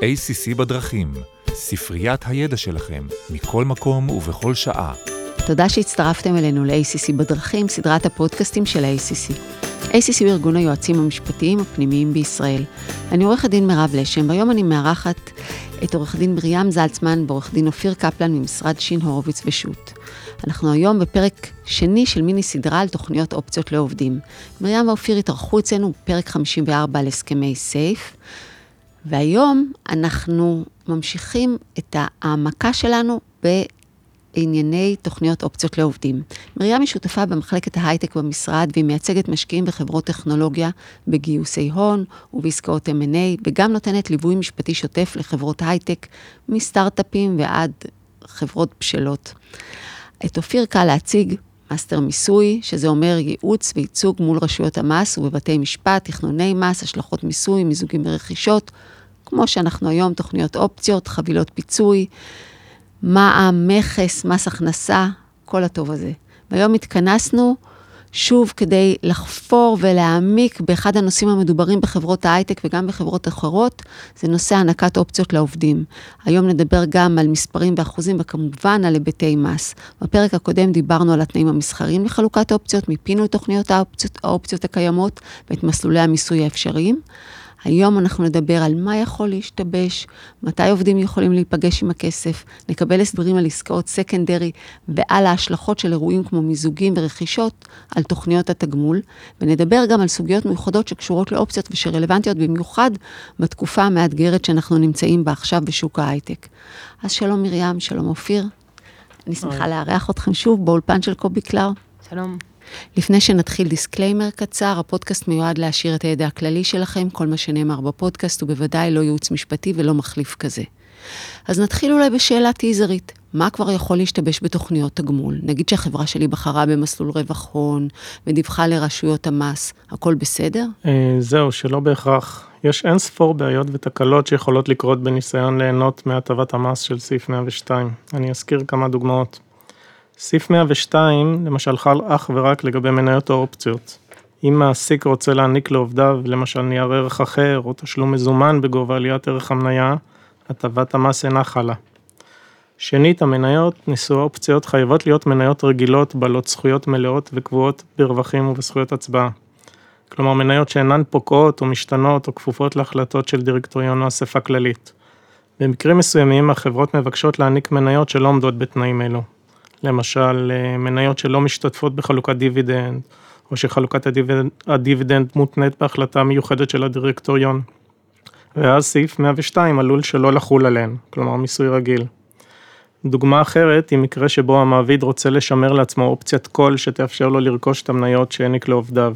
ACC בדרכים, ספריית הידע שלכם, מכל מקום ובכל שעה. תודה שהצטרפתם אלינו ל-ACC בדרכים, סדרת הפודקאסטים של ה-ACC. ACC הוא ארגון היועצים המשפטיים הפנימיים בישראל. אני עורכת דין מירב לשם, והיום אני מארחת את עורך דין מרים זלצמן ועורך דין אופיר קפלן ממשרד שין הורוביץ ושות'. אנחנו היום בפרק שני של מיני סדרה על תוכניות אופציות לעובדים. מרים ואופיר התארחו אצלנו בפרק 54 על הסכמי סייף, והיום אנחנו ממשיכים את העמקה שלנו בענייני תוכניות אופציות לעובדים. מרים היא שותפה במחלקת ההייטק במשרד, והיא מייצגת משקיעים בחברות טכנולוגיה בגיוסי הון ובעסקאות M&A, וגם נותנת ליווי משפטי שוטף לחברות הייטק, מסטארט-אפים ועד חברות בשלות. את אופיר קל להציג מאסטר מיסוי, שזה אומר ייעוץ וייצוג מול רשויות המס ובבתי משפט, תכנוני מס, השלכות מיסוי, מיזוגים ורכישות, כמו שאנחנו היום, תוכניות אופציות, חבילות פיצוי, מע"מ, מכס, מס הכנסה, כל הטוב הזה. והיום התכנסנו שוב כדי לחפור ולהעמיק באחד הנושאים המדוברים בחברות ההייטק וגם בחברות אחרות, זה נושא הענקת אופציות לעובדים. היום נדבר גם על מספרים ואחוזים וכמובן על היבטי מס. בפרק הקודם דיברנו על התנאים המסחריים לחלוקת אופציות, מיפינו את תוכניות האופציות, האופציות הקיימות ואת מסלולי המיסוי האפשריים. היום אנחנו נדבר על מה יכול להשתבש, מתי עובדים יכולים להיפגש עם הכסף, נקבל הסברים על עסקאות סקנדרי ועל ההשלכות של אירועים כמו מיזוגים ורכישות על תוכניות התגמול, ונדבר גם על סוגיות מיוחדות שקשורות לאופציות ושרלוונטיות במיוחד בתקופה המאתגרת שאנחנו נמצאים בה עכשיו בשוק ההייטק. אז שלום מרים, שלום אופיר. אני שמחה לארח אתכם שוב באולפן של קובי קלר. שלום. לפני שנתחיל disclaimer קצר, הפודקאסט מיועד להעשיר את הידע הכללי שלכם, כל מה שנאמר בפודקאסט הוא בוודאי לא ייעוץ משפטי ולא מחליף כזה. אז נתחיל אולי בשאלה טיזרית, מה כבר יכול להשתבש בתוכניות תגמול? נגיד שהחברה שלי בחרה במסלול רווח הון ודיווחה לרשויות המס, הכל בסדר? אה, זהו, שלא בהכרח. יש אין ספור בעיות ותקלות שיכולות לקרות בניסיון ליהנות מהטבת המס של סעיף 102. אני אזכיר כמה דוגמאות. סעיף 102 למשל חל אך ורק לגבי מניות או אופציות. אם מעסיק רוצה להעניק לעובדיו למשל נייר ערך אחר או תשלום מזומן בגובה עליית ערך המניה, הטבת המס אינה חלה. שנית, המניות נשוא האופציות חייבות להיות מניות רגילות בעלות זכויות מלאות וקבועות ברווחים ובזכויות הצבעה. כלומר מניות שאינן פוקעות או משתנות או כפופות להחלטות של דירקטוריון או אספה כללית. במקרים מסוימים החברות מבקשות להעניק מניות שלא עומדות בתנאים אלו. למשל אה, מניות שלא משתתפות בחלוקת דיבידנד, או שחלוקת הדיבידנד, הדיבידנד מותנית בהחלטה מיוחדת של הדירקטוריון. ואז סעיף 102 עלול שלא לחול עליהן, כלומר מיסוי רגיל. דוגמה אחרת היא מקרה שבו המעביד רוצה לשמר לעצמו אופציית call שתאפשר לו לרכוש את המניות שהעניק לעובדיו.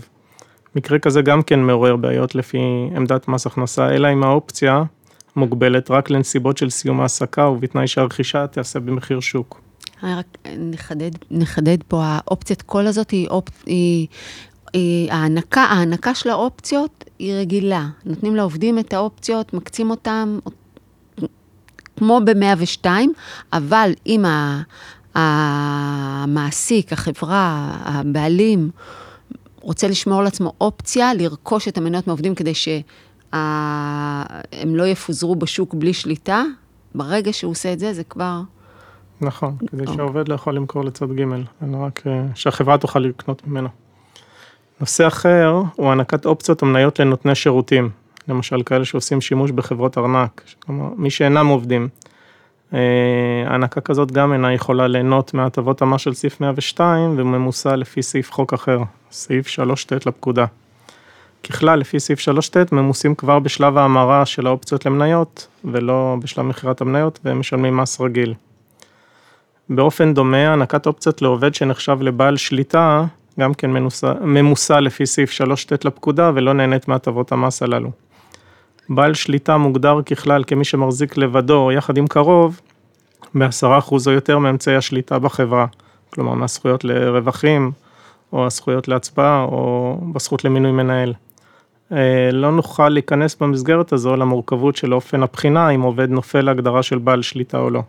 מקרה כזה גם כן מעורר בעיות לפי עמדת מס הכנסה, אלא אם האופציה מוגבלת רק לנסיבות של סיום העסקה ובתנאי שהרכישה תיעשה במחיר שוק. רק נחדד, נחדד פה, האופציית קול הזאת היא, אופ, היא, היא ההענקה, ההענקה של האופציות היא רגילה. נותנים לעובדים את האופציות, מקצים אותם כמו ב-102, אבל אם המעסיק, החברה, הבעלים, רוצה לשמור לעצמו אופציה, לרכוש את המניות מעובדים כדי שהם לא יפוזרו בשוק בלי שליטה, ברגע שהוא עושה את זה, זה כבר נכון, כדי אוקיי. שהעובד לא יכול למכור לצד ג', אלא רק אה, שהחברה תוכל לקנות ממנו. נושא אחר הוא הענקת אופציות ומניות לנותני שירותים, למשל כאלה שעושים שימוש בחברות ארנק, כלומר מי שאינם עובדים. אה, הענקה כזאת גם אינה יכולה ליהנות מהטבות המס של סעיף 102 וממוסה לפי סעיף חוק אחר, סעיף 3ט לפקודה. ככלל, לפי סעיף 3ט ממוסים כבר בשלב ההמרה של האופציות למניות, ולא בשלב מכירת המניות, והם משלמים מס רגיל. באופן דומה, הענקת אופציות לעובד שנחשב לבעל שליטה, גם כן מנוסה, ממוסה לפי סעיף 3ט לפקודה ולא נהנית מהטבות המס הללו. בעל שליטה מוגדר ככלל כמי שמחזיק לבדו יחד עם קרוב בעשרה אחוז או יותר מאמצעי השליטה בחברה, כלומר מהזכויות לרווחים או הזכויות להצבעה או בזכות למינוי מנהל. אה, לא נוכל להיכנס במסגרת הזו למורכבות של אופן הבחינה אם עובד נופל להגדרה של בעל שליטה או לא.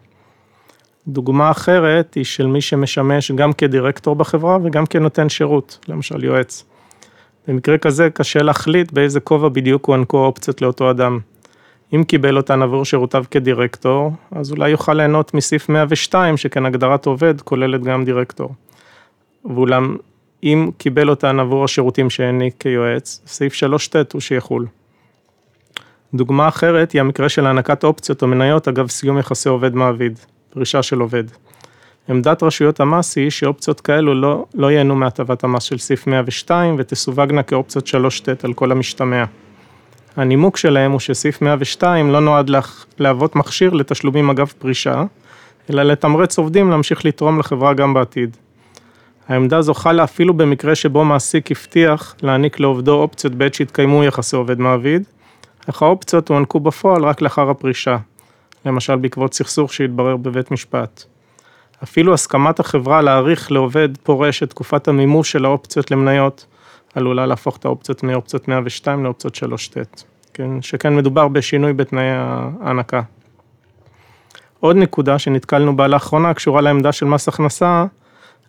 דוגמה אחרת היא של מי שמשמש גם כדירקטור בחברה וגם כנותן שירות, למשל יועץ. במקרה כזה קשה להחליט באיזה כובע בדיוק הוענקו האופציות לאותו אדם. אם קיבל אותן עבור שירותיו כדירקטור, אז אולי יוכל ליהנות מסעיף 102, שכן הגדרת עובד כוללת גם דירקטור. ואולם, אם קיבל אותן עבור השירותים שהעניק כיועץ, סעיף 3ט הוא שיחול. דוגמה אחרת היא המקרה של הענקת אופציות או מניות אגב סיום יחסי עובד-מעביד, פרישה של עובד. עמדת רשויות המס היא שאופציות כאלו לא, לא ייהנו מהטבת המס של סעיף 102 ותסווגנה כאופציות 3ט על כל המשתמע. הנימוק שלהם הוא שסעיף 102 לא נועד להוות מכשיר לתשלומים אגב פרישה, אלא לתמרץ עובדים להמשיך לתרום לחברה גם בעתיד. העמדה זו חלה אפילו במקרה שבו מעסיק הבטיח להעניק לעובדו אופציות בעת שהתקיימו יחסי עובד מעביד, אך האופציות הוענקו בפועל רק לאחר הפרישה, למשל בעקבות סכסוך שהתברר בבית משפט. אפילו הסכמת החברה להאריך לעובד פורש את תקופת המימוש של האופציות למניות, עלולה להפוך את האופציות מאופציות 102 לאופציות 3ט, כן, שכן מדובר בשינוי בתנאי ההענקה. עוד נקודה שנתקלנו בה לאחרונה קשורה לעמדה של מס הכנסה,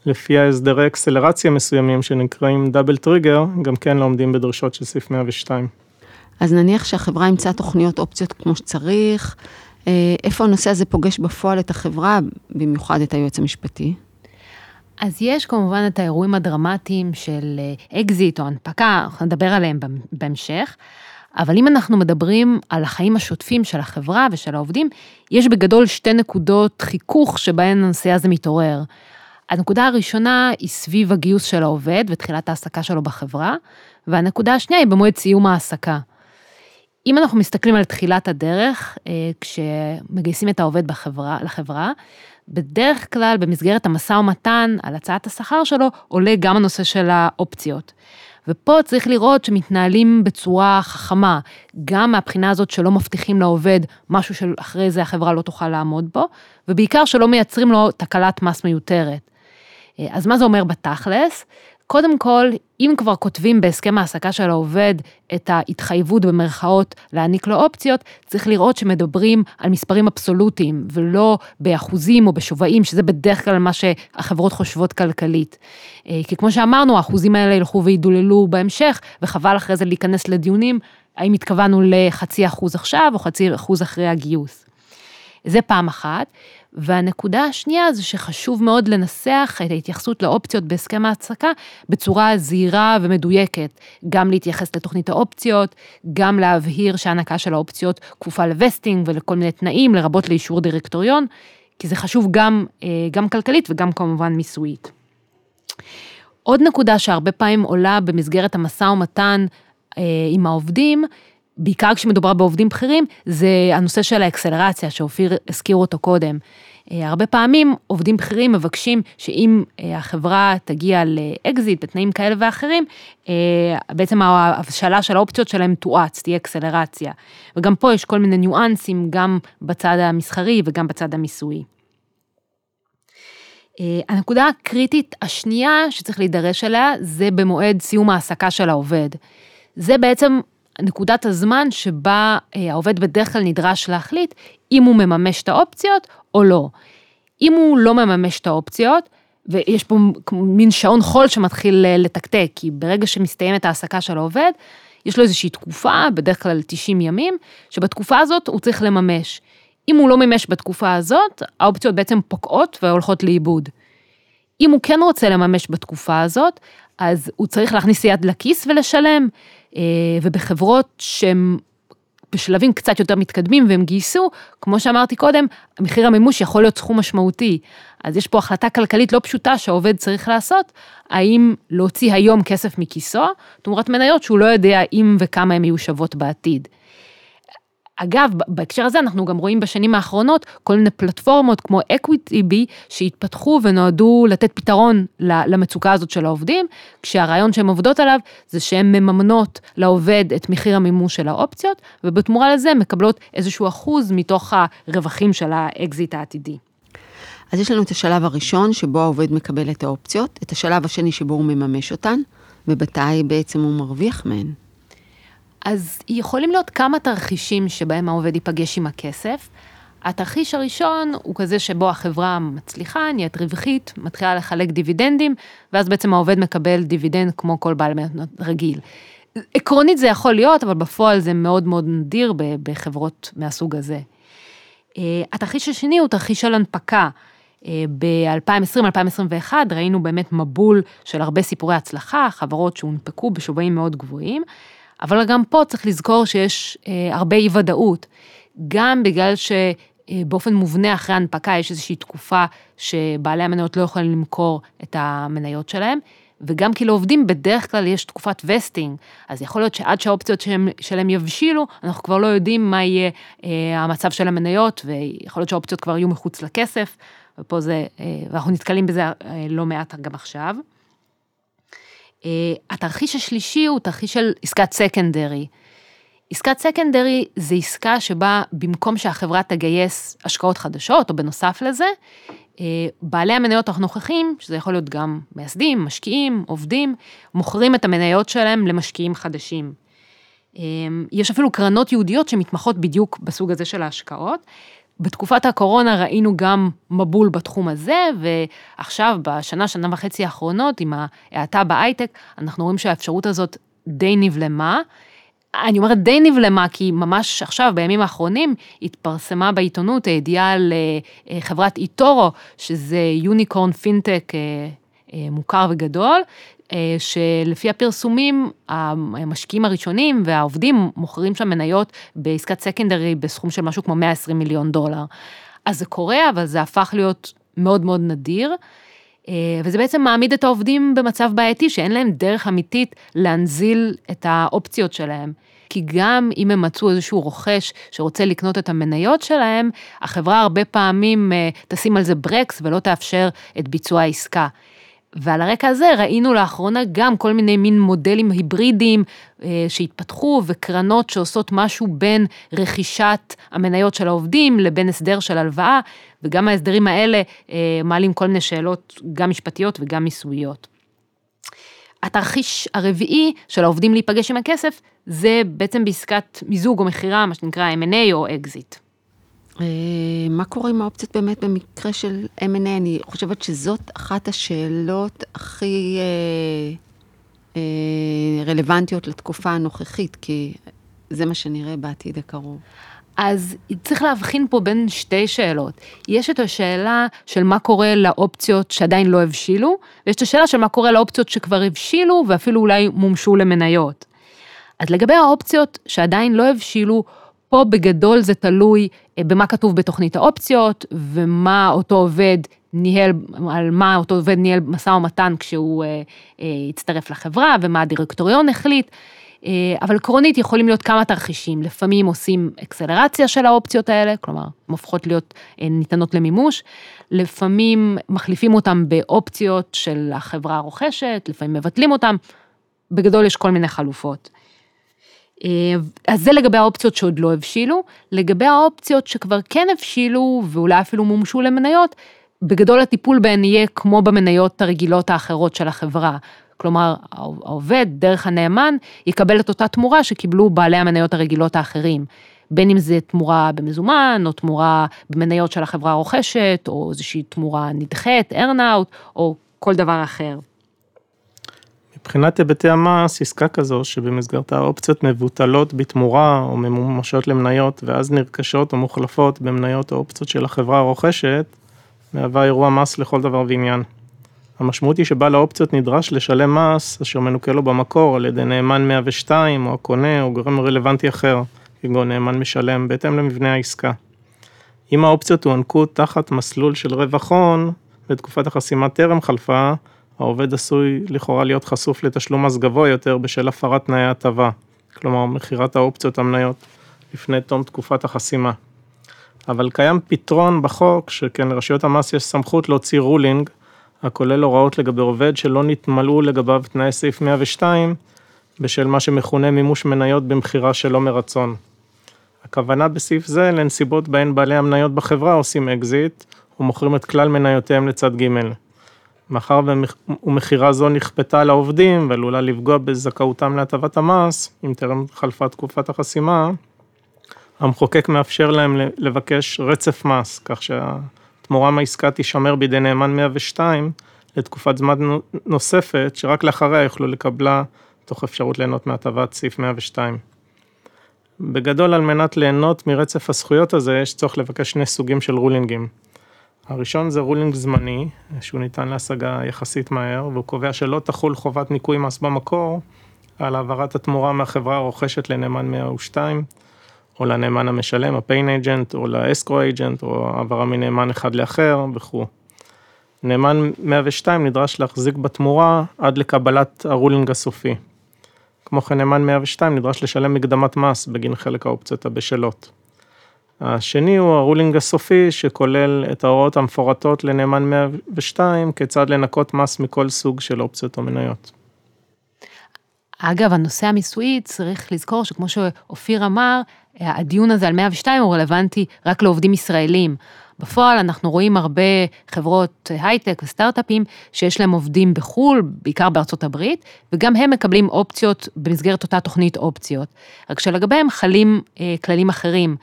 לפיה הסדרי אקסלרציה מסוימים שנקראים double trigger, גם כן לא עומדים בדרישות של סעיף 102. אז נניח שהחברה אימצה תוכניות אופציות כמו שצריך, איפה הנושא הזה פוגש בפועל את החברה, במיוחד את היועץ המשפטי? אז יש כמובן את האירועים הדרמטיים של אקזיט או הנפקה, אנחנו נדבר עליהם בהמשך, אבל אם אנחנו מדברים על החיים השוטפים של החברה ושל העובדים, יש בגדול שתי נקודות חיכוך שבהן הנושא הזה מתעורר. הנקודה הראשונה היא סביב הגיוס של העובד ותחילת ההעסקה שלו בחברה, והנקודה השנייה היא במועד סיום ההעסקה. אם אנחנו מסתכלים על תחילת הדרך, אה, כשמגייסים את העובד בחברה, לחברה, בדרך כלל במסגרת המשא ומתן על הצעת השכר שלו, עולה גם הנושא של האופציות. ופה צריך לראות שמתנהלים בצורה חכמה, גם מהבחינה הזאת שלא מבטיחים לעובד משהו שאחרי זה החברה לא תוכל לעמוד בו, ובעיקר שלא מייצרים לו תקלת מס מיותרת. אה, אז מה זה אומר בתכלס? קודם כל, אם כבר כותבים בהסכם העסקה של העובד את ההתחייבות במרכאות להעניק לו אופציות, צריך לראות שמדברים על מספרים אבסולוטיים, ולא באחוזים או בשווים, שזה בדרך כלל מה שהחברות חושבות כלכלית. אה, כי כמו שאמרנו, האחוזים האלה ילכו וידוללו בהמשך, וחבל אחרי זה להיכנס לדיונים, האם התכוונו לחצי אחוז עכשיו או חצי אחוז אחרי הגיוס. זה פעם אחת. והנקודה השנייה זה שחשוב מאוד לנסח את ההתייחסות לאופציות בהסכם ההעסקה בצורה זהירה ומדויקת, גם להתייחס לתוכנית האופציות, גם להבהיר שההענקה של האופציות כפופה לווסטינג ולכל מיני תנאים, לרבות לאישור דירקטוריון, כי זה חשוב גם, אה, גם כלכלית וגם כמובן מיסויית. עוד נקודה שהרבה פעמים עולה במסגרת המשא ומתן אה, עם העובדים, בעיקר כשמדובר בעובדים בכירים, זה הנושא של האקסלרציה, שאופיר הזכיר אותו קודם. אה, הרבה פעמים עובדים בכירים מבקשים שאם אה, החברה תגיע לאקזיט בתנאים כאלה ואחרים, אה, בעצם ההבשלה של האופציות שלהם תואץ, תהיה אקסלרציה. וגם פה יש כל מיני ניואנסים, גם בצד המסחרי וגם בצד המיסויי. הנקודה הקריטית השנייה שצריך להידרש אליה, זה במועד סיום העסקה של העובד. זה בעצם נקודת הזמן שבה אה, העובד בדרך כלל נדרש להחליט אם הוא מממש את האופציות או לא. אם הוא לא מממש את האופציות, ויש פה מין שעון חול שמתחיל אה, לתקתק, כי ברגע שמסתיימת ההעסקה של העובד, יש לו איזושהי תקופה, בדרך כלל 90 ימים, שבתקופה הזאת הוא צריך לממש. אם הוא לא מימש בתקופה הזאת, האופציות בעצם פוקעות והולכות לאיבוד. אם הוא כן רוצה לממש בתקופה הזאת, אז הוא צריך להכניס יד לכיס ולשלם. אה, ובחברות שהן בשלבים קצת יותר מתקדמים והם גייסו, כמו שאמרתי קודם, מחיר המימוש יכול להיות סכום משמעותי. אז יש פה החלטה כלכלית לא פשוטה שהעובד צריך לעשות, האם להוציא היום כסף מכיסו, תמורת מניות שהוא לא יודע אם וכמה הן יהיו שוות בעתיד. אגב, בהקשר הזה אנחנו גם רואים בשנים האחרונות כל מיני פלטפורמות כמו Equity שהתפתחו ונועדו לתת פתרון למצוקה הזאת של העובדים, כשהרעיון שהן עובדות עליו זה שהן מממנות לעובד את מחיר המימוש של האופציות, ובתמורה לזה מקבלות איזשהו אחוז מתוך הרווחים של האקזיט העתידי. אז יש לנו את השלב הראשון שבו העובד מקבל את האופציות, את השלב השני שבו הוא מממש אותן, ומתי בעצם הוא מרוויח מהן. אז יכולים להיות כמה תרחישים שבהם העובד ייפגש עם הכסף. התרחיש הראשון הוא כזה שבו החברה מצליחה, נהיית רווחית, מתחילה לחלק דיבידנדים, ואז בעצם העובד מקבל דיבידנד כמו כל בעל מניות רגיל. עקרונית זה יכול להיות, אבל בפועל זה מאוד מאוד נדיר בחברות מהסוג הזה. התרחיש השני הוא תרחיש של הנפקה. ב-2020-2021 ראינו באמת מבול של הרבה סיפורי הצלחה, חברות שהונפקו בשווים מאוד גבוהים, אבל גם פה צריך לזכור שיש הרבה אי ודאות, גם בגלל שבאופן מובנה אחרי הנפקה יש איזושהי תקופה שבעלי המניות לא יכולים למכור את המניות שלהם, וגם כי לעובדים בדרך כלל יש תקופת וסטינג, אז יכול להיות שעד שהאופציות שהם, שלהם יבשילו, אנחנו כבר לא יודעים מה יהיה אה, המצב של המניות, ויכול להיות שהאופציות כבר יהיו מחוץ לכסף, ופה זה, אה, ואנחנו נתקלים בזה אה, לא מעט גם עכשיו. אה, התרחיש השלישי הוא תרחיש של עסקת סקנדרי. עסקת סקנדרי זה עסקה שבה במקום שהחברה תגייס השקעות חדשות, או בנוסף לזה, בעלי המניות הנוכחים, שזה יכול להיות גם מייסדים, משקיעים, עובדים, מוכרים את המניות שלהם למשקיעים חדשים. יש אפילו קרנות ייעודיות שמתמחות בדיוק בסוג הזה של ההשקעות. בתקופת הקורונה ראינו גם מבול בתחום הזה, ועכשיו, בשנה, שנה וחצי האחרונות, עם ההאטה בהייטק, אנחנו רואים שהאפשרות הזאת די נבלמה. אני אומרת די נבלמה, כי ממש עכשיו, בימים האחרונים, התפרסמה בעיתונות הידיעה על אה, חברת איטורו, שזה יוניקורן פינטק אה, אה, מוכר וגדול, שלפי הפרסומים, המשקיעים הראשונים והעובדים מוכרים שם מניות בעסקת סקנדרי בסכום של משהו כמו 120 מיליון דולר. אז זה קורה, אבל זה הפך להיות מאוד מאוד נדיר. וזה בעצם מעמיד את העובדים במצב בעייתי, שאין להם דרך אמיתית להנזיל את האופציות שלהם. כי גם אם הם מצאו איזשהו רוכש שרוצה לקנות את המניות שלהם, החברה הרבה פעמים תשים על זה ברקס ולא תאפשר את ביצוע העסקה. ועל הרקע הזה ראינו לאחרונה גם כל מיני מין מודלים היברידיים אה, שהתפתחו וקרנות שעושות משהו בין רכישת המניות של העובדים לבין הסדר של הלוואה, וגם ההסדרים האלה אה, מעלים כל מיני שאלות גם משפטיות וגם מיסויות. התרחיש הרביעי של העובדים להיפגש עם הכסף, זה בעצם בעסקת מיזוג או מכירה, מה שנקרא M&A או אקזיט. אה, מה קורה עם האופציות באמת במקרה של M&A? אני חושבת שזאת אחת השאלות הכי אה, אה, רלוונטיות לתקופה הנוכחית, כי זה מה שנראה בעתיד הקרוב. אז צריך להבחין פה בין שתי שאלות. יש את השאלה של מה קורה לאופציות שעדיין לא הבשילו, ויש את השאלה של מה קורה לאופציות שכבר הבשילו ואפילו אולי מומשו למניות. אז לגבי האופציות שעדיין לא הבשילו, פה בגדול זה תלוי אה, במה כתוב בתוכנית האופציות, ומה אותו עובד ניהל, על מה אותו עובד ניהל משא ומתן כשהוא אה, אה, הצטרף לחברה, ומה הדירקטוריון החליט. אה, אבל עקרונית יכולים להיות כמה תרחישים, לפעמים עושים אקסלרציה של האופציות האלה, כלומר, הן הופכות להיות אה, ניתנות למימוש, לפעמים מחליפים אותם באופציות של החברה הרוכשת, לפעמים מבטלים אותם, בגדול יש כל מיני חלופות. אה, אז זה לגבי האופציות שעוד לא הבשילו, לגבי האופציות שכבר כן הבשילו ואולי אפילו מומשו למניות, בגדול הטיפול בהן יהיה כמו במניות הרגילות האחרות של החברה. כלומר, העובד, דרך הנאמן, יקבל את אותה תמורה שקיבלו בעלי המניות הרגילות האחרים. בין אם זה תמורה במזומן, או תמורה במניות של החברה הרוכשת, או איזושהי תמורה נדחית, ארנאוט, או כל דבר אחר. מבחינת היבטי המס, עסקה כזו שבמסגרתה האופציות מבוטלות בתמורה או ממומשות למניות ואז נרכשות או מוחלפות במניות או אופציות של החברה הרוכשת, מהווה אירוע מס לכל דבר ועניין. המשמעות היא שבעל האופציות נדרש לשלם מס אשר מנוכה לו במקור על ידי נאמן 102 או הקונה או גורם רלוונטי אחר, כגון נאמן משלם, בהתאם למבנה העסקה. אם האופציות הוענקו תחת מסלול של רווח הון, ותקופת החסימה טרם חלפה, העובד עשוי לכאורה להיות חשוף לתשלום מס גבוה יותר בשל הפרת תנאי ההטבה, כלומר מכירת האופציות המניות לפני תום תקופת החסימה. אבל קיים פתרון בחוק, שכן לרשויות המס יש סמכות להוציא רולינג, הכולל הוראות לגבי עובד שלא נתמלאו לגביו תנאי סעיף 102, בשל מה שמכונה מימוש מניות במכירה שלא מרצון. הכוונה בסעיף זה לנסיבות בהן בעלי המניות בחברה עושים אקזיט ומוכרים את כלל מניותיהם לצד ג'. מאחר ומכירה זו נכפתה על העובדים ועלולה לפגוע בזכאותם להטבת המס, אם טרם חלפה תקופת החסימה, המחוקק מאפשר להם לבקש רצף מס, כך שהתמורה מהעסקה תישמר בידי נאמן 102 לתקופת זמן נוספת, שרק לאחריה יוכלו לקבלה תוך אפשרות ליהנות מהטבת סעיף 102. בגדול, על מנת ליהנות מרצף הזכויות הזה, יש צורך לבקש שני סוגים של רולינגים. הראשון זה ruling זמני, שהוא ניתן להשגה יחסית מהר, והוא קובע שלא תחול חובת ניכוי מס במקור על העברת התמורה מהחברה הרוכשת לנאמן 102, או לנאמן המשלם, ה paying agent, או ל escrow agent, או העברה מנאמן אחד לאחר וכו'. נאמן 102 נדרש להחזיק בתמורה עד לקבלת ה ruling הסופי. כמו כן, נאמן 102 נדרש לשלם מקדמת מס בגין חלק האופציות הבשלות. השני הוא ה ruling הסופי שכולל את ההוראות המפורטות לנאמן 102 כיצד לנקות מס מכל סוג של אופציות או מניות. אגב, הנושא המיסויי, צריך לזכור שכמו שאופיר אמר, הדיון הזה על 102 הוא רלוונטי רק לעובדים ישראלים. בפועל אנחנו רואים הרבה חברות הייטק וסטארט-אפים שיש להם עובדים בחו"ל, בעיקר בארצות הברית, וגם הם מקבלים אופציות במסגרת אותה תוכנית אופציות. רק שלגביהם חלים אה, כללים אחרים.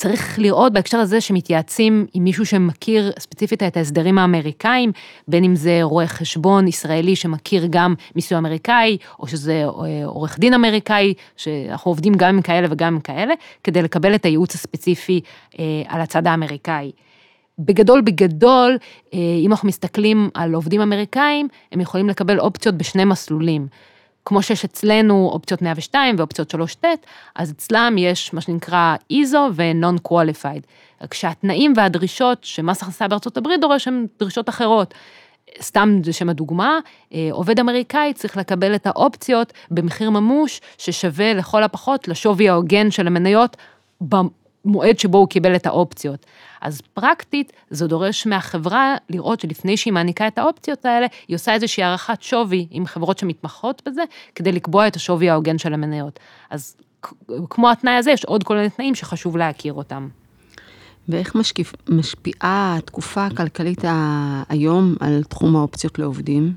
צריך לראות בהקשר הזה שמתייעצים עם מישהו שמכיר ספציפית את ההסדרים האמריקאים, בין אם זה רואה חשבון ישראלי שמכיר גם מיסוי אמריקאי, או שזה אה, עורך דין אמריקאי, שאנחנו עובדים גם עם כאלה וגם עם כאלה, כדי לקבל את הייעוץ הספציפי אה, על הצד האמריקאי. בגדול, בגדול, אה, אם אנחנו מסתכלים על עובדים אמריקאים, הם יכולים לקבל אופציות בשני מסלולים. כמו שיש אצלנו אופציות 102 ואופציות 3ט, אז אצלם יש מה שנקרא איזו ו-non qualified. רק שהתנאים והדרישות שמס הכנסה בארצות הברית דורש הם דרישות אחרות. סתם לשם הדוגמה, אה, עובד אמריקאי צריך לקבל את האופציות במחיר ממוש ששווה לכל הפחות לשווי ההוגן של המניות במועד שבו הוא קיבל את האופציות. אז פרקטית, זה דורש מהחברה לראות שלפני שהיא מעניקה את האופציות האלה, היא עושה איזושהי הערכת שווי עם חברות שמתמחות בזה, כדי לקבוע את השווי ההוגן של המניות. אז כמו התנאי הזה, יש עוד כל מיני תנאים שחשוב להכיר אותם. ואיך משקיף, משפיעה התקופה הכלכלית היום על תחום האופציות לעובדים?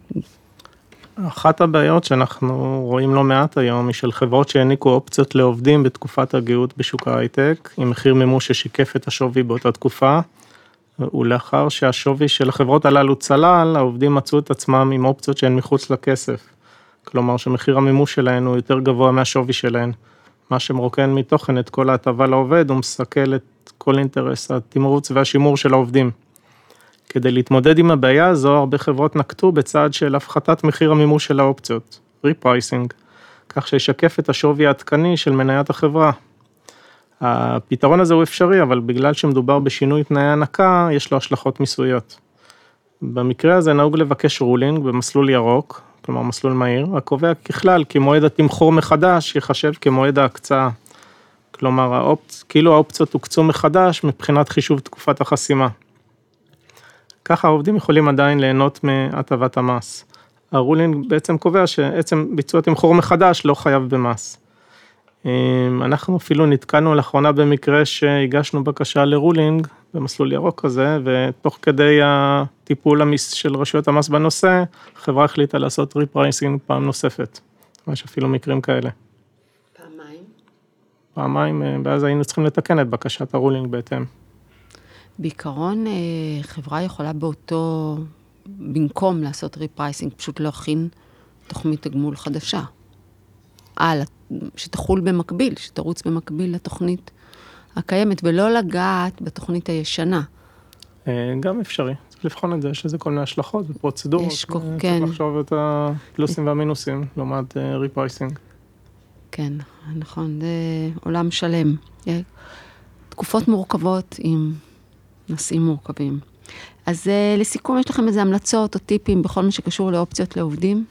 אחת הבעיות שאנחנו רואים לא מעט היום היא של חברות שהעניקו אופציות לעובדים בתקופת הגאות בשוק ההייטק, עם מחיר מימוש ששיקף את השווי באותה תקופה, ולאחר שהשווי של החברות הללו צלל, העובדים מצאו את עצמם עם אופציות שהן מחוץ לכסף. כלומר שמחיר המימוש שלהן הוא יותר גבוה מהשווי שלהן, מה שמרוקן מתוכן את כל ההטבה לעובד ומסכל את כל אינטרס התמרוץ והשימור של העובדים. כדי להתמודד עם הבעיה הזו, הרבה חברות נקטו בצעד של הפחתת מחיר המימוש של האופציות, repricing, כך שישקף את השווי העדכני של מניית החברה. הפתרון הזה הוא אפשרי, אבל בגלל שמדובר בשינוי תנאי הענקה, יש לו השלכות מיסויות. במקרה הזה נהוג לבקש ruling במסלול ירוק, כלומר מסלול מהיר, הקובע ככלל כי מועד התמחור מחדש ייחשב כמועד ההקצאה. כלומר, האופצ... כאילו האופציות הוקצו מחדש מבחינת חישוב תקופת החסימה. ככה העובדים יכולים עדיין ליהנות מהטבת המס. ה ruling בעצם קובע שעצם ביצוע תמחור מחדש לא חייב במס. אמ, אנחנו אפילו נתקלנו לאחרונה במקרה שהגשנו בקשה ל ruling במסלול ירוק כזה, ותוך כדי הטיפול המס של רשויות המס בנושא, החברה החליטה לעשות repricing פעם נוספת. יש אפילו מקרים כאלה. פעמיים? פעמיים, אה, ואז היינו צריכים לתקן את בקשת ה ruling בהתאם. בעיקרון, אה, חברה יכולה באותו, במקום לעשות repricing, פשוט להכין תוכנית תגמול חדשה. על, שתחול במקביל, שתרוץ במקביל לתוכנית הקיימת, ולא לגעת בתוכנית הישנה. אה, גם אפשרי, צריך לבחון את זה, יש לזה כל מיני השלכות ופרוצדורות. יש, כל, אה, כן. צריך לחשוב את הפלוסים והמינוסים לעומת ריפרייסינג. כן, נכון, זה עולם שלם. תקופות מורכבות עם נושאים מורכבים. אז אה, לסיכום, יש לכם איזה המלצות או טיפים בכל מה שקשור לאופציות לעובדים?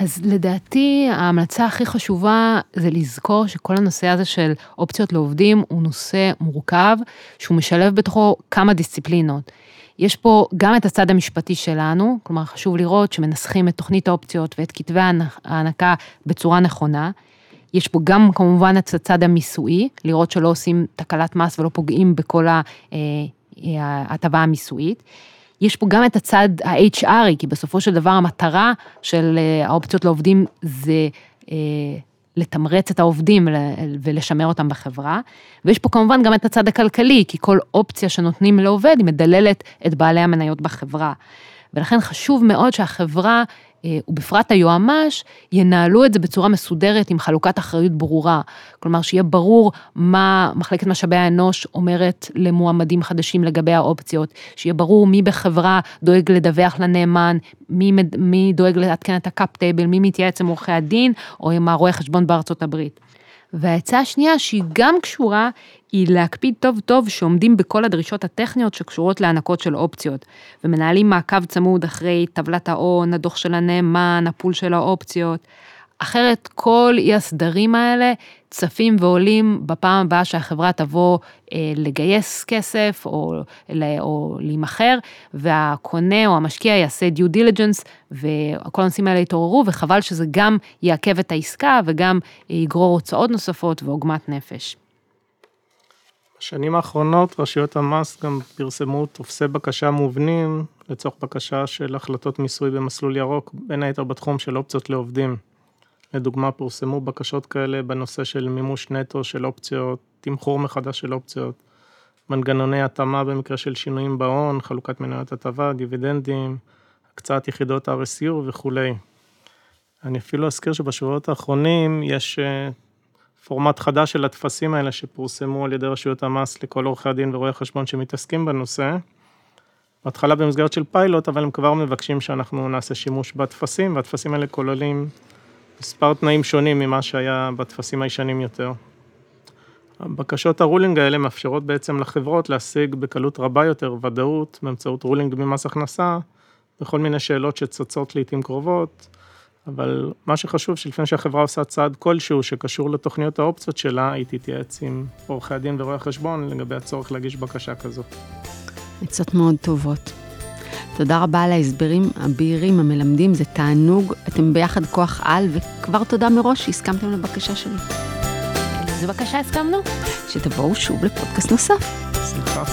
אז לדעתי ההמלצה הכי חשובה זה לזכור שכל הנושא הזה של אופציות לעובדים הוא נושא מורכב, שהוא משלב בתוכו כמה דיסציפלינות. יש פה גם את הצד המשפטי שלנו, כלומר חשוב לראות שמנסחים את תוכנית האופציות ואת כתבי ההענקה בצורה נכונה. יש פה גם כמובן את הצד המיסויי, לראות שלא עושים תקלת מס ולא פוגעים בכל אה, ההטבה המיסויית. יש פה גם את הצד ה-HRי, כי בסופו של דבר המטרה של אה, האופציות לעובדים זה אה, לתמרץ את העובדים ולשמר אותם בחברה. ויש פה כמובן גם את הצד הכלכלי, כי כל אופציה שנותנים לעובד היא מדללת את בעלי המניות בחברה. ולכן חשוב מאוד שהחברה אה, ובפרט היועמ"ש, ינהלו את זה בצורה מסודרת עם חלוקת אחריות ברורה. כלומר, שיהיה ברור מה מחלקת משאבי האנוש אומרת למועמדים חדשים לגבי האופציות, שיהיה ברור מי בחברה דואג לדווח לנאמן, מי, מי דואג לעדכן את ה cap table, מי מתייעץ עם עורכי הדין או עם הרואה חשבון בארצות הברית. והעצה השנייה, שהיא גם קשורה, היא להקפיד טוב טוב שעומדים בכל הדרישות הטכניות שקשורות להענקות של אופציות, ומנהלים מעקב צמוד אחרי טבלת ההון, הדוח של הנאמן, ה pool של האופציות. אחרת כל אי הסדרים האלה צפים ועולים בפעם הבאה שהחברה תבוא אה, לגייס כסף או, או להימכר, והקונה או המשקיע יעשה due diligence, וכל הנושאים האלה יתעוררו, וחבל שזה גם יעכב את העסקה וגם יגרור הוצאות נוספות ועוגמת נפש. בשנים האחרונות רשויות המס גם פרסמו טופסי בקשה מובנים לצורך בקשה של החלטות מיסוי במסלול ירוק, בין היתר בתחום של אופציות לעובדים. לדוגמה, פורסמו בקשות כאלה בנושא של מימוש נטו של אופציות, תמחור מחדש של אופציות, מנגנוני התאמה במקרה של שינויים בהון, חלוקת מניות הטבה, דיבידנדים, הקצאת יחידות RSU וכולי. אני אפילו אזכיר שבשבועות האחרונים יש אה, פורמט חדש של הטפסים האלה שפורסמו על ידי רשויות המס לכל עורכי הדין ורואי החשבון שמתעסקים בנושא. בהתחלה במסגרת של פיילוט, אבל הם כבר מבקשים שאנחנו נעשה שימוש בטפסים, והטפסים האלה כוללים מספר תנאים שונים ממה שהיה בטפסים הישנים יותר. הבקשות ה ruling האלה מאפשרות בעצם לחברות להשיג בקלות רבה יותר ודאות באמצעות ruling ממס הכנסה, בכל מיני שאלות שצצות לעיתים קרובות, אבל מה שחשוב שלפני שהחברה עושה צעד כלשהו שקשור לתוכניות האופציות שלה, היא תתייעץ עם עורכי הדין ורואי החשבון לגבי הצורך להגיש בקשה כזו. עצות מאוד טובות. תודה רבה על ההסברים הבהירים, המלמדים, זה תענוג. אתם ביחד כוח על, וכבר תודה מראש שהסכמתם לבקשה שלי. איזה בקשה הסכמנו? שתבואו שוב לפודקאסט נוסף. סליחה.